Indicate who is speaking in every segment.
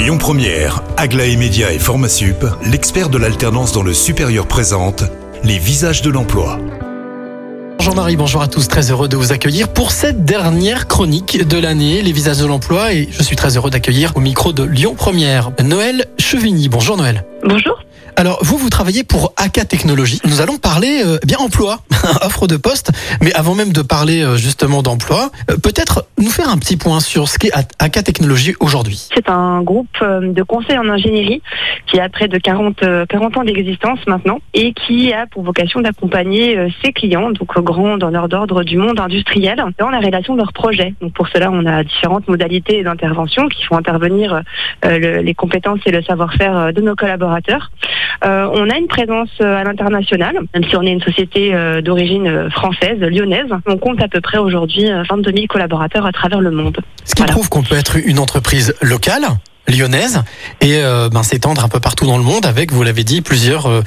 Speaker 1: Lyon Première, Aglaé Média et Formasup, l'expert de l'alternance dans le supérieur présente les visages de l'emploi.
Speaker 2: Jean-Marie, bonjour à tous, très heureux de vous accueillir pour cette dernière chronique de l'année, les visages de l'emploi, et je suis très heureux d'accueillir au micro de Lyon Première, Noël Chevigny. Bonjour Noël.
Speaker 3: Bonjour.
Speaker 2: Alors vous, vous travaillez pour AK Technologies. Nous allons parler euh, bien emploi, offre de poste. Mais avant même de parler euh, justement d'emploi, euh, peut-être nous faire un petit point sur ce qu'est AK Technologies aujourd'hui.
Speaker 3: C'est un groupe de conseil en ingénierie qui a près de 40, euh, 40 ans d'existence maintenant et qui a pour vocation d'accompagner ses clients, donc grands donneurs d'ordre du monde industriel, dans la réalisation de leurs projets. Donc pour cela, on a différentes modalités d'intervention qui font intervenir le- les compétences et le savoir-faire de nos collaborateurs. Euh, on a une présence euh, à l'international, même si on est une société euh, d'origine française, lyonnaise. On compte à peu près aujourd'hui euh, 22 000 collaborateurs à travers le monde.
Speaker 2: Ce qui
Speaker 3: Voilà.
Speaker 2: prouve qu'on peut être une entreprise locale, lyonnaise, et euh, ben, s'étendre un peu partout dans le monde avec, vous l'avez dit, plusieurs, euh,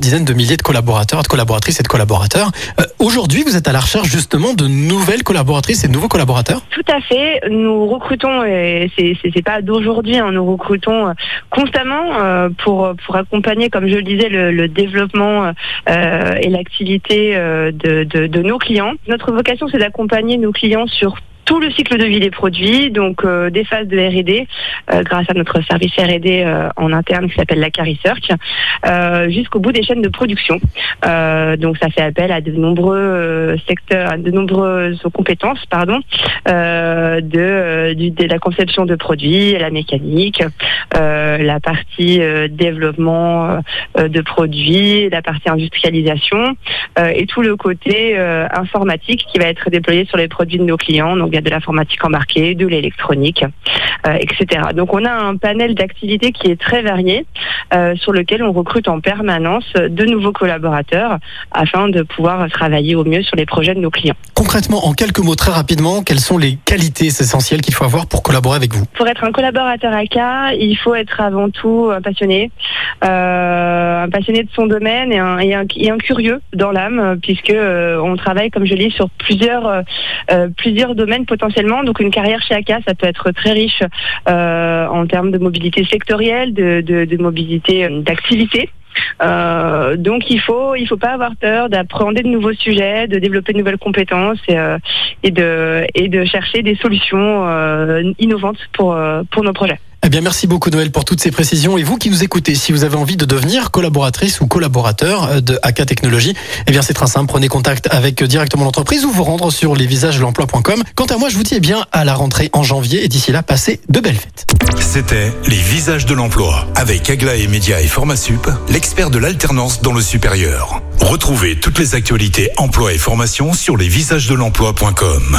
Speaker 2: dizaines de milliers de collaborateurs, de collaboratrices et de collaborateurs. Euh, aujourd'hui, vous êtes à la recherche justement de nouvelles collaboratrices et de nouveaux collaborateurs?
Speaker 3: Tout à fait. Nous recrutons, et c'est pas d'aujourd'hui, hein, nous recrutons constamment pour accompagner, comme je le disais, le, développement et l'activité de, de nos clients. Notre vocation, c'est d'accompagner nos clients sur tout le cycle de vie des produits, donc euh, des phases de R&D, euh, grâce à notre service R&D euh, en interne qui s'appelle la Research, euh, jusqu'au bout des chaînes de production. Euh, donc ça fait appel à de nombreux euh, secteurs, à de nombreuses compétences, pardon, de, de la conception de produits, la mécanique, la partie développement de produits, la partie industrialisation et tout le côté informatique qui va être déployé sur les produits de nos clients. A de l'informatique embarquée, de l'électronique, euh, etc. Donc on a un panel d'activités qui est très varié euh, sur lequel on recrute en permanence de nouveaux collaborateurs afin de pouvoir travailler au mieux sur les projets de nos clients.
Speaker 2: Concrètement, en quelques mots très rapidement, quelles sont les qualités essentielles qu'il faut avoir pour collaborer avec vous?
Speaker 3: Pour être un collaborateur AK, il faut être avant tout un passionné, euh, un passionné de son domaine et un, et un, et un curieux dans l'âme, puisque on travaille, comme je l'ai, sur plusieurs plusieurs domaines potentiellement. Donc une carrière chez AK, ça peut être très riche euh, en termes de mobilité sectorielle, de, de, de mobilité euh, d'activité. Euh, donc il faut il faut pas avoir peur d'apprendre de nouveaux sujets, de développer de nouvelles compétences et, euh, et de et de chercher des solutions euh, innovantes pour euh, pour nos projets.
Speaker 2: Eh bien, merci beaucoup Noël pour toutes ces précisions. Et vous qui nous écoutez, si vous avez envie de devenir collaboratrice ou collaborateur euh, de AK Technologies, eh bien, c'est très simple. Prenez contact avec euh, directement l'entreprise ou vous rendre sur lesvisagesdelemploi.com. Quant à moi, je vous dis eh bien à la rentrée en janvier et d'ici là, passez de belles fêtes.
Speaker 1: C'était les visages de l'emploi avec Aglaé Média et Formasup, l'expert de l'alternance dans le supérieur. Retrouvez toutes les actualités emploi et formation sur lesvisagesdelemploi.com.